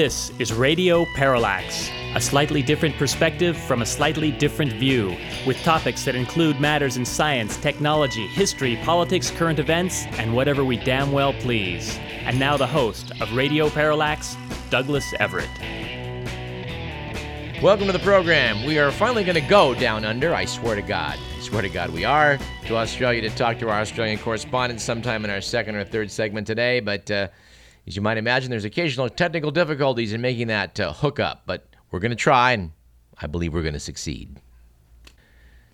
This is Radio Parallax, a slightly different perspective from a slightly different view, with topics that include matters in science, technology, history, politics, current events, and whatever we damn well please. And now the host of Radio Parallax, Douglas Everett. Welcome to the program. We are finally going to go down under, I swear to God. I swear to God, we are to Australia to talk to our Australian correspondent sometime in our second or third segment today, but. Uh, as you might imagine, there's occasional technical difficulties in making that uh, hookup, but we're going to try, and I believe we're going to succeed.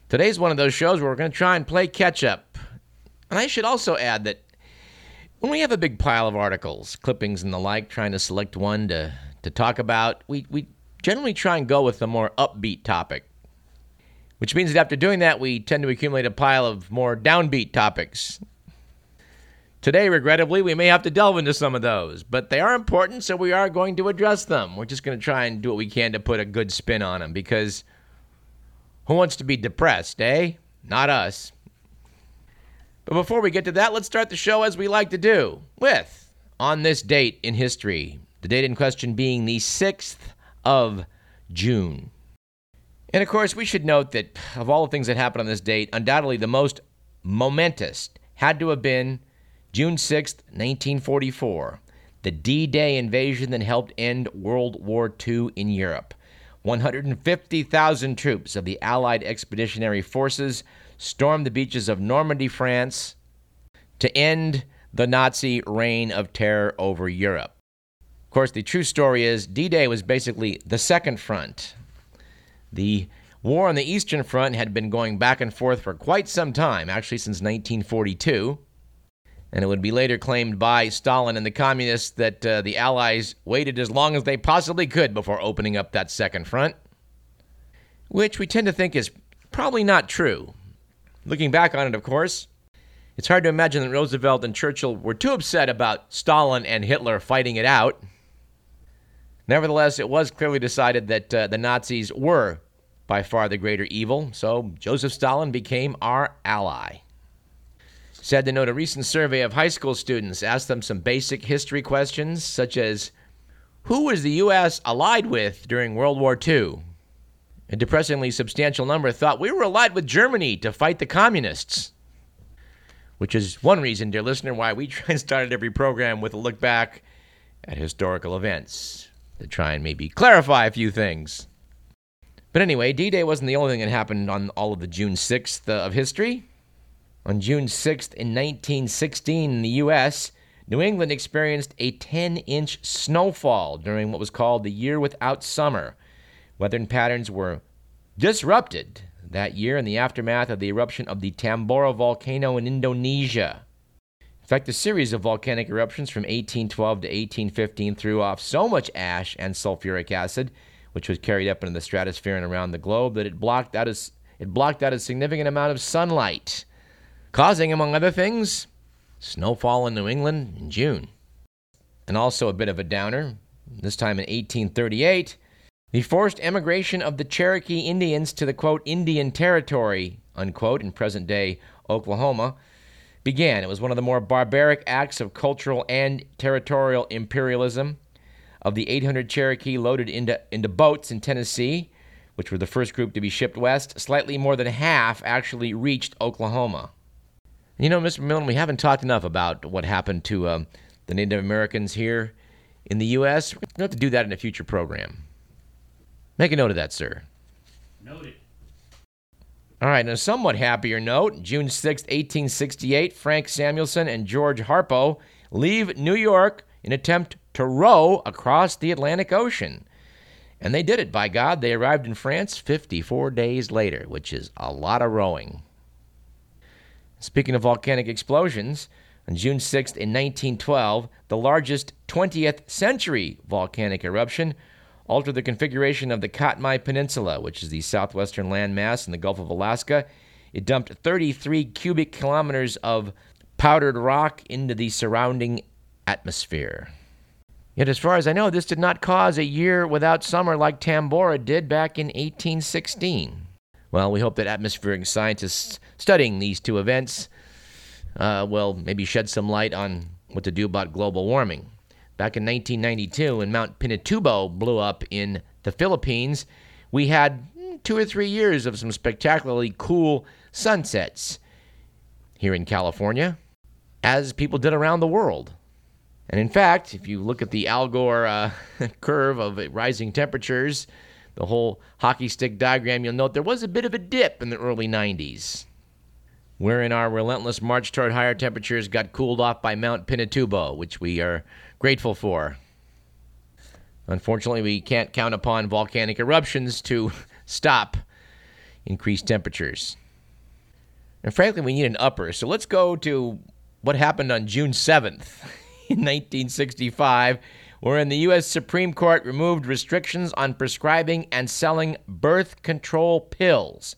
Today's one of those shows where we're going to try and play catch up. And I should also add that when we have a big pile of articles, clippings, and the like, trying to select one to, to talk about, we, we generally try and go with the more upbeat topic. Which means that after doing that, we tend to accumulate a pile of more downbeat topics. Today, regrettably, we may have to delve into some of those, but they are important, so we are going to address them. We're just going to try and do what we can to put a good spin on them because who wants to be depressed, eh? Not us. But before we get to that, let's start the show as we like to do with on this date in history, the date in question being the 6th of June. And of course, we should note that of all the things that happened on this date, undoubtedly the most momentous had to have been June 6, 1944, the D Day invasion that helped end World War II in Europe. 150,000 troops of the Allied Expeditionary Forces stormed the beaches of Normandy, France, to end the Nazi reign of terror over Europe. Of course, the true story is D Day was basically the second front. The war on the Eastern Front had been going back and forth for quite some time, actually since 1942 and it would be later claimed by Stalin and the communists that uh, the Allies waited as long as they possibly could before opening up that second front, which we tend to think is probably not true. Looking back on it, of course, it's hard to imagine that Roosevelt and Churchill were too upset about Stalin and Hitler fighting it out. Nevertheless, it was clearly decided that uh, the Nazis were by far the greater evil, so Joseph Stalin became our ally. Sad to note, a recent survey of high school students asked them some basic history questions, such as Who was the U.S. allied with during World War II? A depressingly substantial number thought we were allied with Germany to fight the communists. Which is one reason, dear listener, why we try and start every program with a look back at historical events to try and maybe clarify a few things. But anyway, D Day wasn't the only thing that happened on all of the June 6th uh, of history. On June 6th, in 1916, in the U.S., New England experienced a 10 inch snowfall during what was called the Year Without Summer. Weather patterns were disrupted that year in the aftermath of the eruption of the Tambora volcano in Indonesia. In fact, a series of volcanic eruptions from 1812 to 1815 threw off so much ash and sulfuric acid, which was carried up into the stratosphere and around the globe, that it blocked out a, it blocked out a significant amount of sunlight causing, among other things, snowfall in New England in June. And also a bit of a downer, this time in 1838, the forced emigration of the Cherokee Indians to the quote Indian Territory unquote in present day Oklahoma began. It was one of the more barbaric acts of cultural and territorial imperialism. Of the 800 Cherokee loaded into, into boats in Tennessee, which were the first group to be shipped west, slightly more than half actually reached Oklahoma. You know, Mr. Millen, we haven't talked enough about what happened to um, the Native Americans here in the U.S. We're going to have to do that in a future program. Make a note of that, sir. Noted. All right, on a somewhat happier note, June 6, 1868, Frank Samuelsen and George Harbo leave New York in attempt to row across the Atlantic Ocean. And they did it, by God. They arrived in France 54 days later, which is a lot of rowing. Speaking of volcanic explosions, on June 6th in 1912, the largest 20th century volcanic eruption altered the configuration of the Katmai Peninsula, which is the southwestern landmass in the Gulf of Alaska. It dumped 33 cubic kilometers of powdered rock into the surrounding atmosphere. Yet, as far as I know, this did not cause a year without summer like Tambora did back in 1816. Well, we hope that atmospheric scientists studying these two events uh, will maybe shed some light on what to do about global warming. back in 1992 when Mount Pinatubo blew up in the Philippines, we had two or three years of some spectacularly cool sunsets here in California, as people did around the world. And in fact, if you look at the Al Gore uh, curve of rising temperatures, the whole hockey stick diagram, you'll note there was a bit of a dip in the early 90s, wherein our relentless march toward higher temperatures got cooled off by Mount Pinatubo, which we are grateful for. Unfortunately, we can't count upon volcanic eruptions to stop increased temperatures. And frankly, we need an upper. So let's go to what happened on June 7th in 1965, wherein the U.S. Supreme Court removed restrictions on prescribing and selling birth control pills,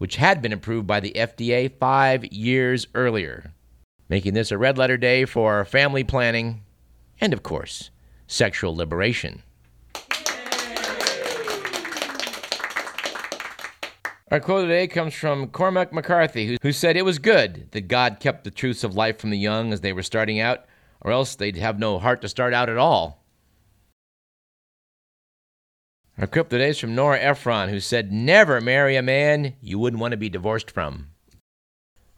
which had been approved by the FDA five years earlier, making this a red letter day for family planning and, of course, sexual liberation. Our quote today comes from Cormac McCarthy, who, who said it was good that God kept the truths of life from the young as they were starting out, or else they'd have no heart to start out at all. Our quote today is from Nora Ephron, who said, Never marry a man you wouldn't want to be divorced from.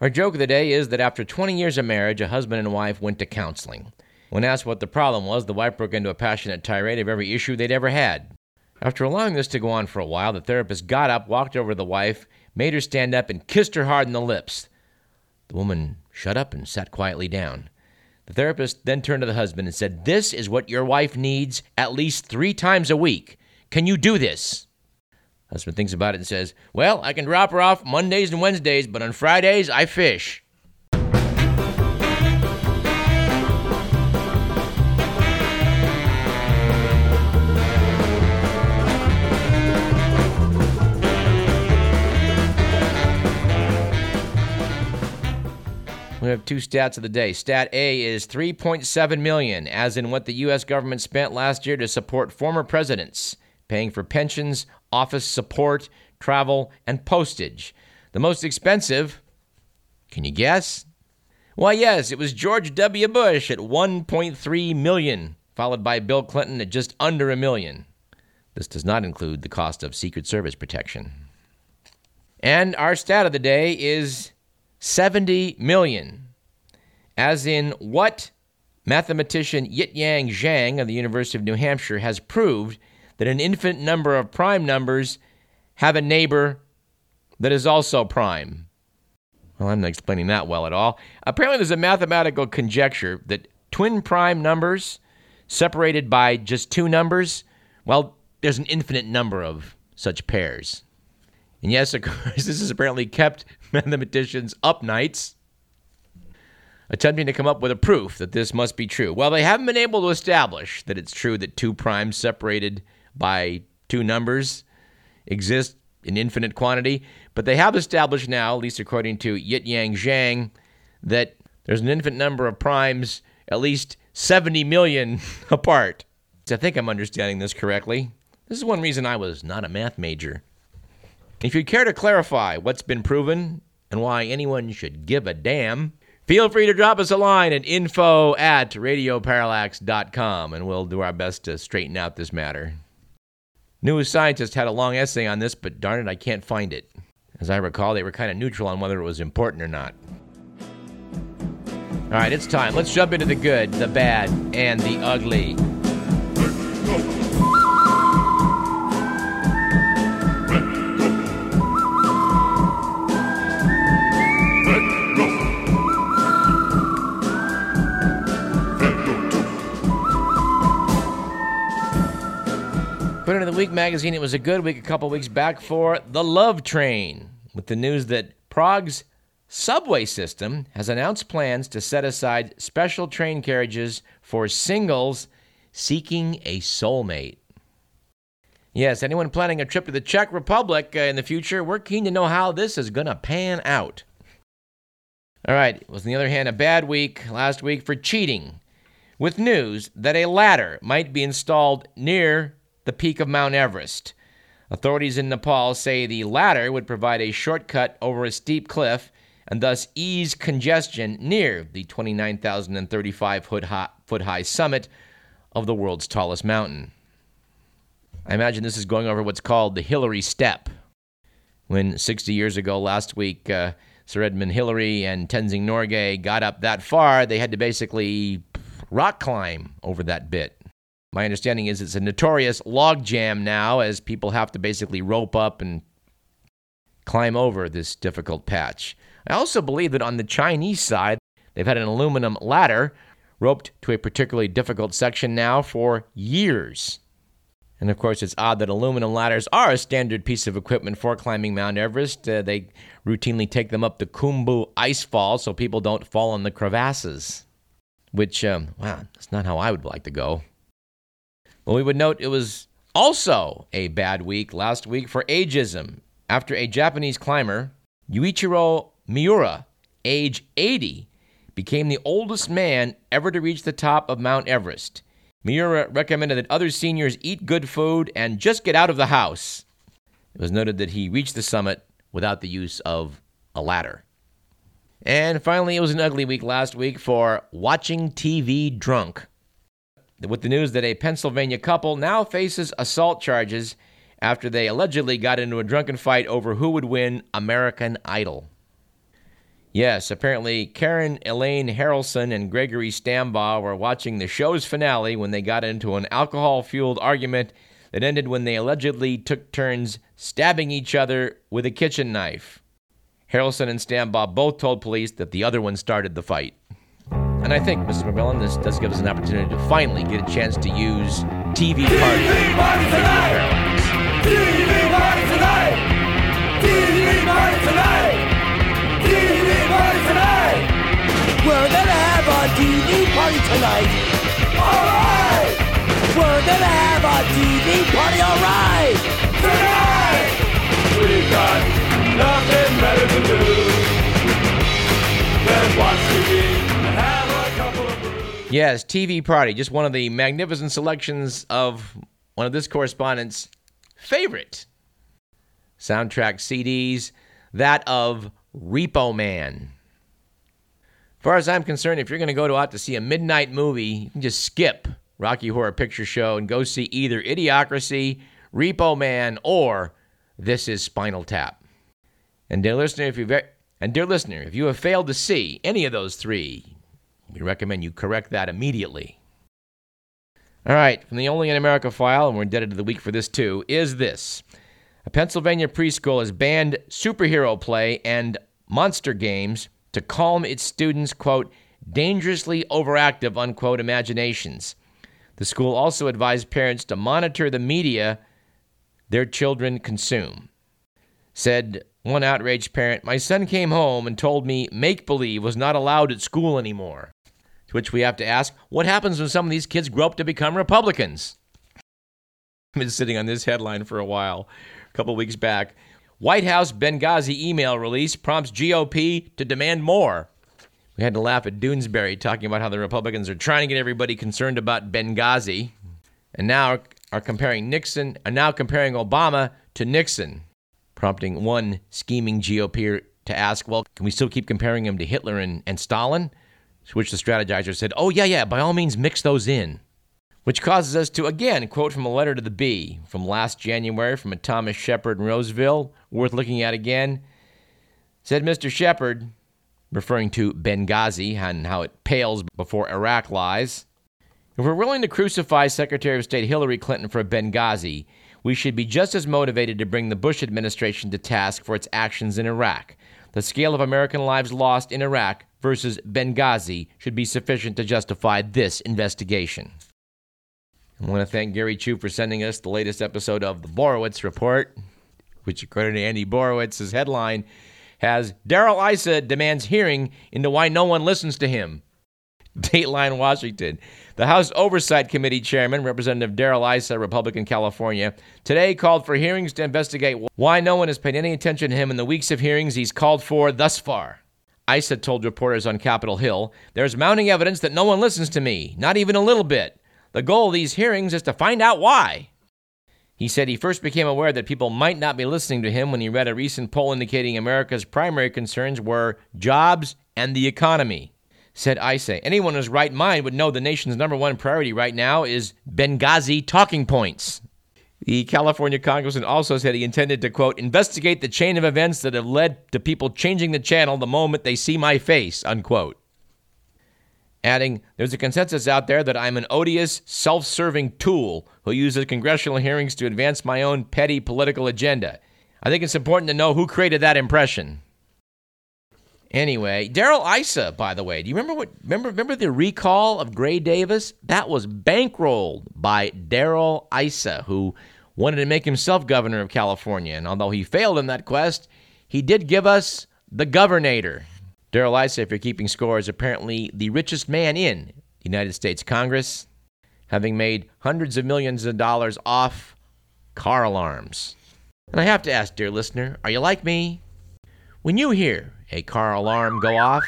Our joke of the day is that after 20 years of marriage, a husband and wife went to counseling. When asked what the problem was, the wife broke into a passionate tirade of every issue they'd ever had. After allowing this to go on for a while, the therapist got up, walked over to the wife, made her stand up, and kissed her hard in the lips. The woman shut up and sat quietly down. The therapist then turned to the husband and said, This is what your wife needs at least three times a week. Can you do this? Husband thinks about it and says, Well, I can drop her off Mondays and Wednesdays, but on Fridays I fish. We have two stats of the day. Stat A is 3.7 million, as in what the US government spent last year to support former presidents, paying for pensions, office support, travel, and postage. The most expensive, can you guess? Why, yes, it was George W. Bush at 1.3 million, followed by Bill Clinton at just under a million. This does not include the cost of Secret Service protection. And our stat of the day is 70 million. As in, what mathematician Yitang Zhang of the University of New Hampshire has proved that an infinite number of prime numbers have a neighbor that is also prime. Well, I'm not explaining that well at all. Apparently, there's a mathematical conjecture that twin prime numbers separated by just two numbers, well, there's an infinite number of such pairs. And yes, of course, this has apparently kept mathematicians up nights attempting to come up with a proof that this must be true. Well, they haven't been able to establish that it's true that two primes separated by two numbers exist in infinite quantity, but they have established now, at least according to Yitang Zhang, that there's an infinite number of primes at least 70 million apart. I think I'm understanding this correctly. This is one reason I was not a math major. If you'd care to clarify what's been proven and why anyone should give a damn, feel free to drop us a line at info at radioparallax.com and we'll do our best to straighten out this matter. New Scientist had a long essay on this, but darn it, I can't find it. As I recall, they were kind of neutral on whether it was important or not. All right, it's time. Let's jump into the good, the bad, and the ugly. Magazine, it was a good week a couple weeks back for The Love Train, with the news that Prague's subway system has announced plans to set aside special train carriages for singles seeking a soulmate. Yes, anyone planning a trip to the Czech Republic uh, in the future, we're keen to know how this is going to pan out. All right, was on the other hand a bad week last week for cheating, with news that a ladder might be installed near the peak of Mount Everest. Authorities in Nepal say the ladder would provide a shortcut over a steep cliff and thus ease congestion near the 29,035 foot high summit of the world's tallest mountain. I imagine this is going over what's called the Hillary Step. When 60 years ago last week, uh, Sir Edmund Hillary and Tenzing Norgay got up that far, they had to basically rock climb over that bit. My understanding is it's a notorious log jam now, as people have to basically rope up and climb over this difficult patch. I also believe that on the Chinese side, they've had an aluminum ladder roped to a particularly difficult section now for years. And of course, it's odd that aluminum ladders are a standard piece of equipment for climbing Mount Everest. Uh, they routinely take them up the Khumbu ice fall so people don't fall in the crevasses. Which, um, wow, that's not how I would like to go. Well, we would note it was also a bad week last week for ageism after a Japanese climber, Yuichiro Miura, age 80, became the oldest man ever to reach the top of Mount Everest. Miura recommended that other seniors eat good food and just get out of the house. It was noted that he reached the summit without the use of a ladder. And finally, it was an ugly week last week for watching TV drunk. With the news that a Pennsylvania couple now faces assault charges after they allegedly got into a drunken fight over who would win American Idol. Yes, apparently Karen Elaine Harrelson and Gregory Stambaugh were watching the show's finale when they got into an alcohol fueled argument that ended when they allegedly took turns stabbing each other with a kitchen knife. Harrelson and Stambaugh both told police that the other one started the fight. And I think, Mr. McMillan, this does give us an opportunity to finally get a chance to use TV party. TV party tonight! TV party tonight! TV party tonight! We're gonna have a TV party tonight. Alright! We're gonna have a TV party, alright! Tonight! We've got nothing better to do than watch TV Yes, TV Party, just one of the magnificent selections of one of this correspondent's favorite soundtrack CDs, that of Repo Man. As far as I'm concerned, if you're going to go out to see a midnight movie, you can just skip Rocky Horror Picture Show and go see either Idiocracy, Repo Man, or This is Spinal Tap. And dear listener, if you and dear listener, if you have failed to see any of those three, we recommend you correct that immediately. All right, from the Only in America file, and we're indebted to the week for this too, is this. A Pennsylvania preschool has banned superhero play and monster games to calm its students' quote, dangerously overactive, unquote, imaginations. The school also advised parents to monitor the media their children consume. Said one outraged parent, My son came home and told me make believe was not allowed at school anymore. To which we have to ask, what happens when some of these kids grow up to become Republicans? I've been sitting on this headline for a while, a couple weeks back. White House Benghazi email release prompts GOP to demand more. We had to laugh at Doonesbury talking about how the Republicans are trying to get everybody concerned about Benghazi, and now are comparing Nixon, are now comparing Obama to Nixon, prompting one scheming GOP to ask, well, can we still keep comparing him to Hitler and, and Stalin? To which the strategizer said, oh, yeah, yeah, by all means, mix those in which causes us to again quote from a letter to the Bee from last January from a Thomas Shepard in Roseville, worth looking at again. Said Mr. Shepard, referring to Benghazi and how it pales before Iraq lies. If we're willing to crucify Secretary of State Hillary Clinton for Benghazi, we should be just as motivated to bring the Bush administration to task for its actions in Iraq. The scale of American lives lost in Iraq versus Benghazi should be sufficient to justify this investigation. I want to thank Gary Chu for sending us the latest episode of the Borowitz Report, which, according to Andy Borowitz's headline, has Darrell Issa demands hearing into why no one listens to him. Dateline Washington. The House Oversight Committee Chairman, Representative Darrell Issa, Republican California, today called for hearings to investigate why no one has paid any attention to him in the weeks of hearings he's called for thus far. Issa told reporters on Capitol Hill, There's mounting evidence that no one listens to me, not even a little bit. The goal of these hearings is to find out why. He said he first became aware that people might not be listening to him when he read a recent poll indicating America's primary concerns were jobs and the economy. Said Issa, anyone in his right mind would know the nation's number one priority right now is Benghazi talking points. The California congressman also said he intended to, quote, investigate the chain of events that have led to people changing the channel the moment they see my face, unquote. Adding, there's a consensus out there that I'm an odious, self serving tool who uses congressional hearings to advance my own petty political agenda. I think it's important to know who created that impression. Anyway, Darrell Issa, by the way, do you remember what? Remember, remember the recall of Gray Davis? That was bankrolled by Darrell Issa, who wanted to make himself governor of California. And although he failed in that quest, he did give us the governor. Darrell Issa, if you're keeping score, is apparently the richest man in the United States Congress, having made hundreds of millions of dollars off car alarms. And I have to ask, dear listener, are you like me? When you hear a car alarm go off,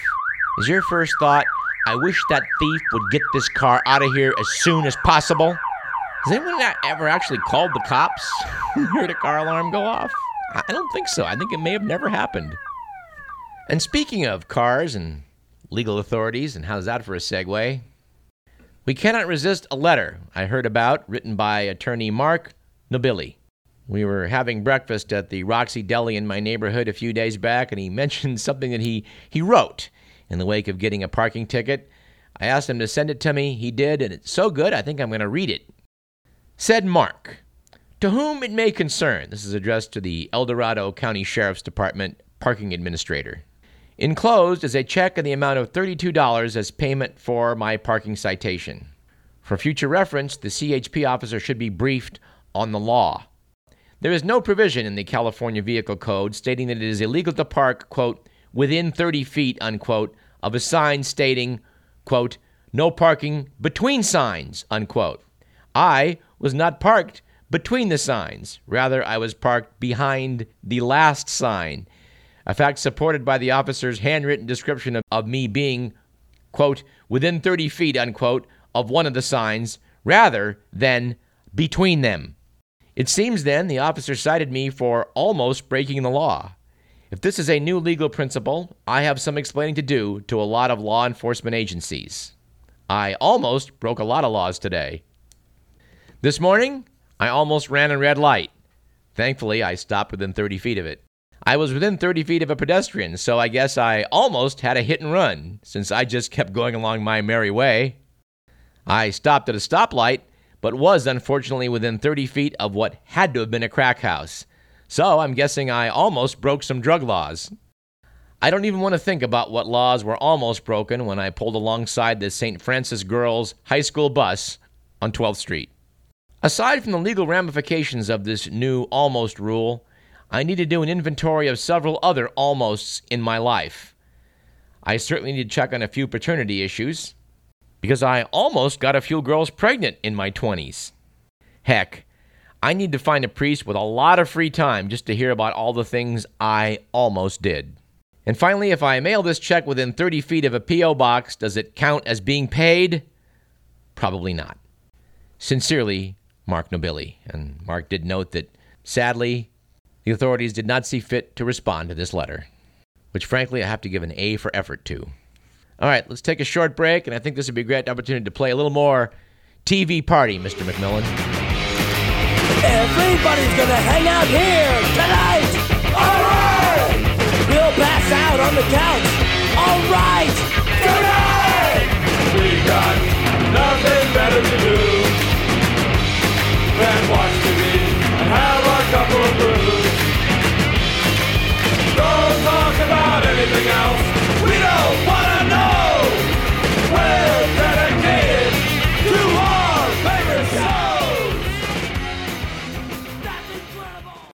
is your first thought, I wish that thief would get this car out of here as soon as possible? Has anyone ever actually called the cops heard a car alarm go off? I don't think so. I think it may have never happened. And speaking of cars and legal authorities, and how's that for a segue? We cannot resist a letter I heard about written by attorney Mark Nobili. We were having breakfast at the Roxy Deli in my neighborhood a few days back, and he mentioned something that he, he wrote in the wake of getting a parking ticket. I asked him to send it to me. He did, and it's so good, I think I'm going to read it. Said Mark, To whom it may concern, this is addressed to the El Dorado County Sheriff's Department parking administrator. Enclosed is a check in the amount of $32 as payment for my parking citation. For future reference, the CHP officer should be briefed on the law. There is no provision in the California Vehicle Code stating that it is illegal to park, quote, within 30 feet, unquote, of a sign stating, quote, no parking between signs, unquote. I was not parked between the signs. Rather, I was parked behind the last sign, a fact supported by the officer's handwritten description of, of me being, quote, within 30 feet, unquote, of one of the signs, rather than between them. It seems then the officer cited me for almost breaking the law. If this is a new legal principle, I have some explaining to do to a lot of law enforcement agencies. I almost broke a lot of laws today. This morning, I almost ran a red light. Thankfully, I stopped within 30 feet of it. I was within 30 feet of a pedestrian, so I guess I almost had a hit and run, since I just kept going along my merry way. I stopped at a stoplight but was unfortunately within 30 feet of what had to have been a crack house. So I'm guessing I almost broke some drug laws. I don't even want to think about what laws were almost broken when I pulled alongside the St. Francis Girls High School bus on 12th Street. Aside from the legal ramifications of this new almost rule, I need to do an inventory of several other almosts in my life. I certainly need to check on a few paternity issues because I almost got a few girls pregnant in my 20s. Heck, I need to find a priest with a lot of free time just to hear about all the things I almost did. And finally, if I mail this check within 30 feet of a P.O. box, does it count as being paid? Probably not. Sincerely, Mark Nobili. And Mark did note that, sadly, the authorities did not see fit to respond to this letter, which frankly I have to give an A for effort to. All right, let's take a short break, and I think this would be a great opportunity to play a little more TV party, Mr. McMillan. Everybody's gonna hang out here tonight. All right. We'll pass out on the couch. All right. Tonight we got nothing better to do than watch.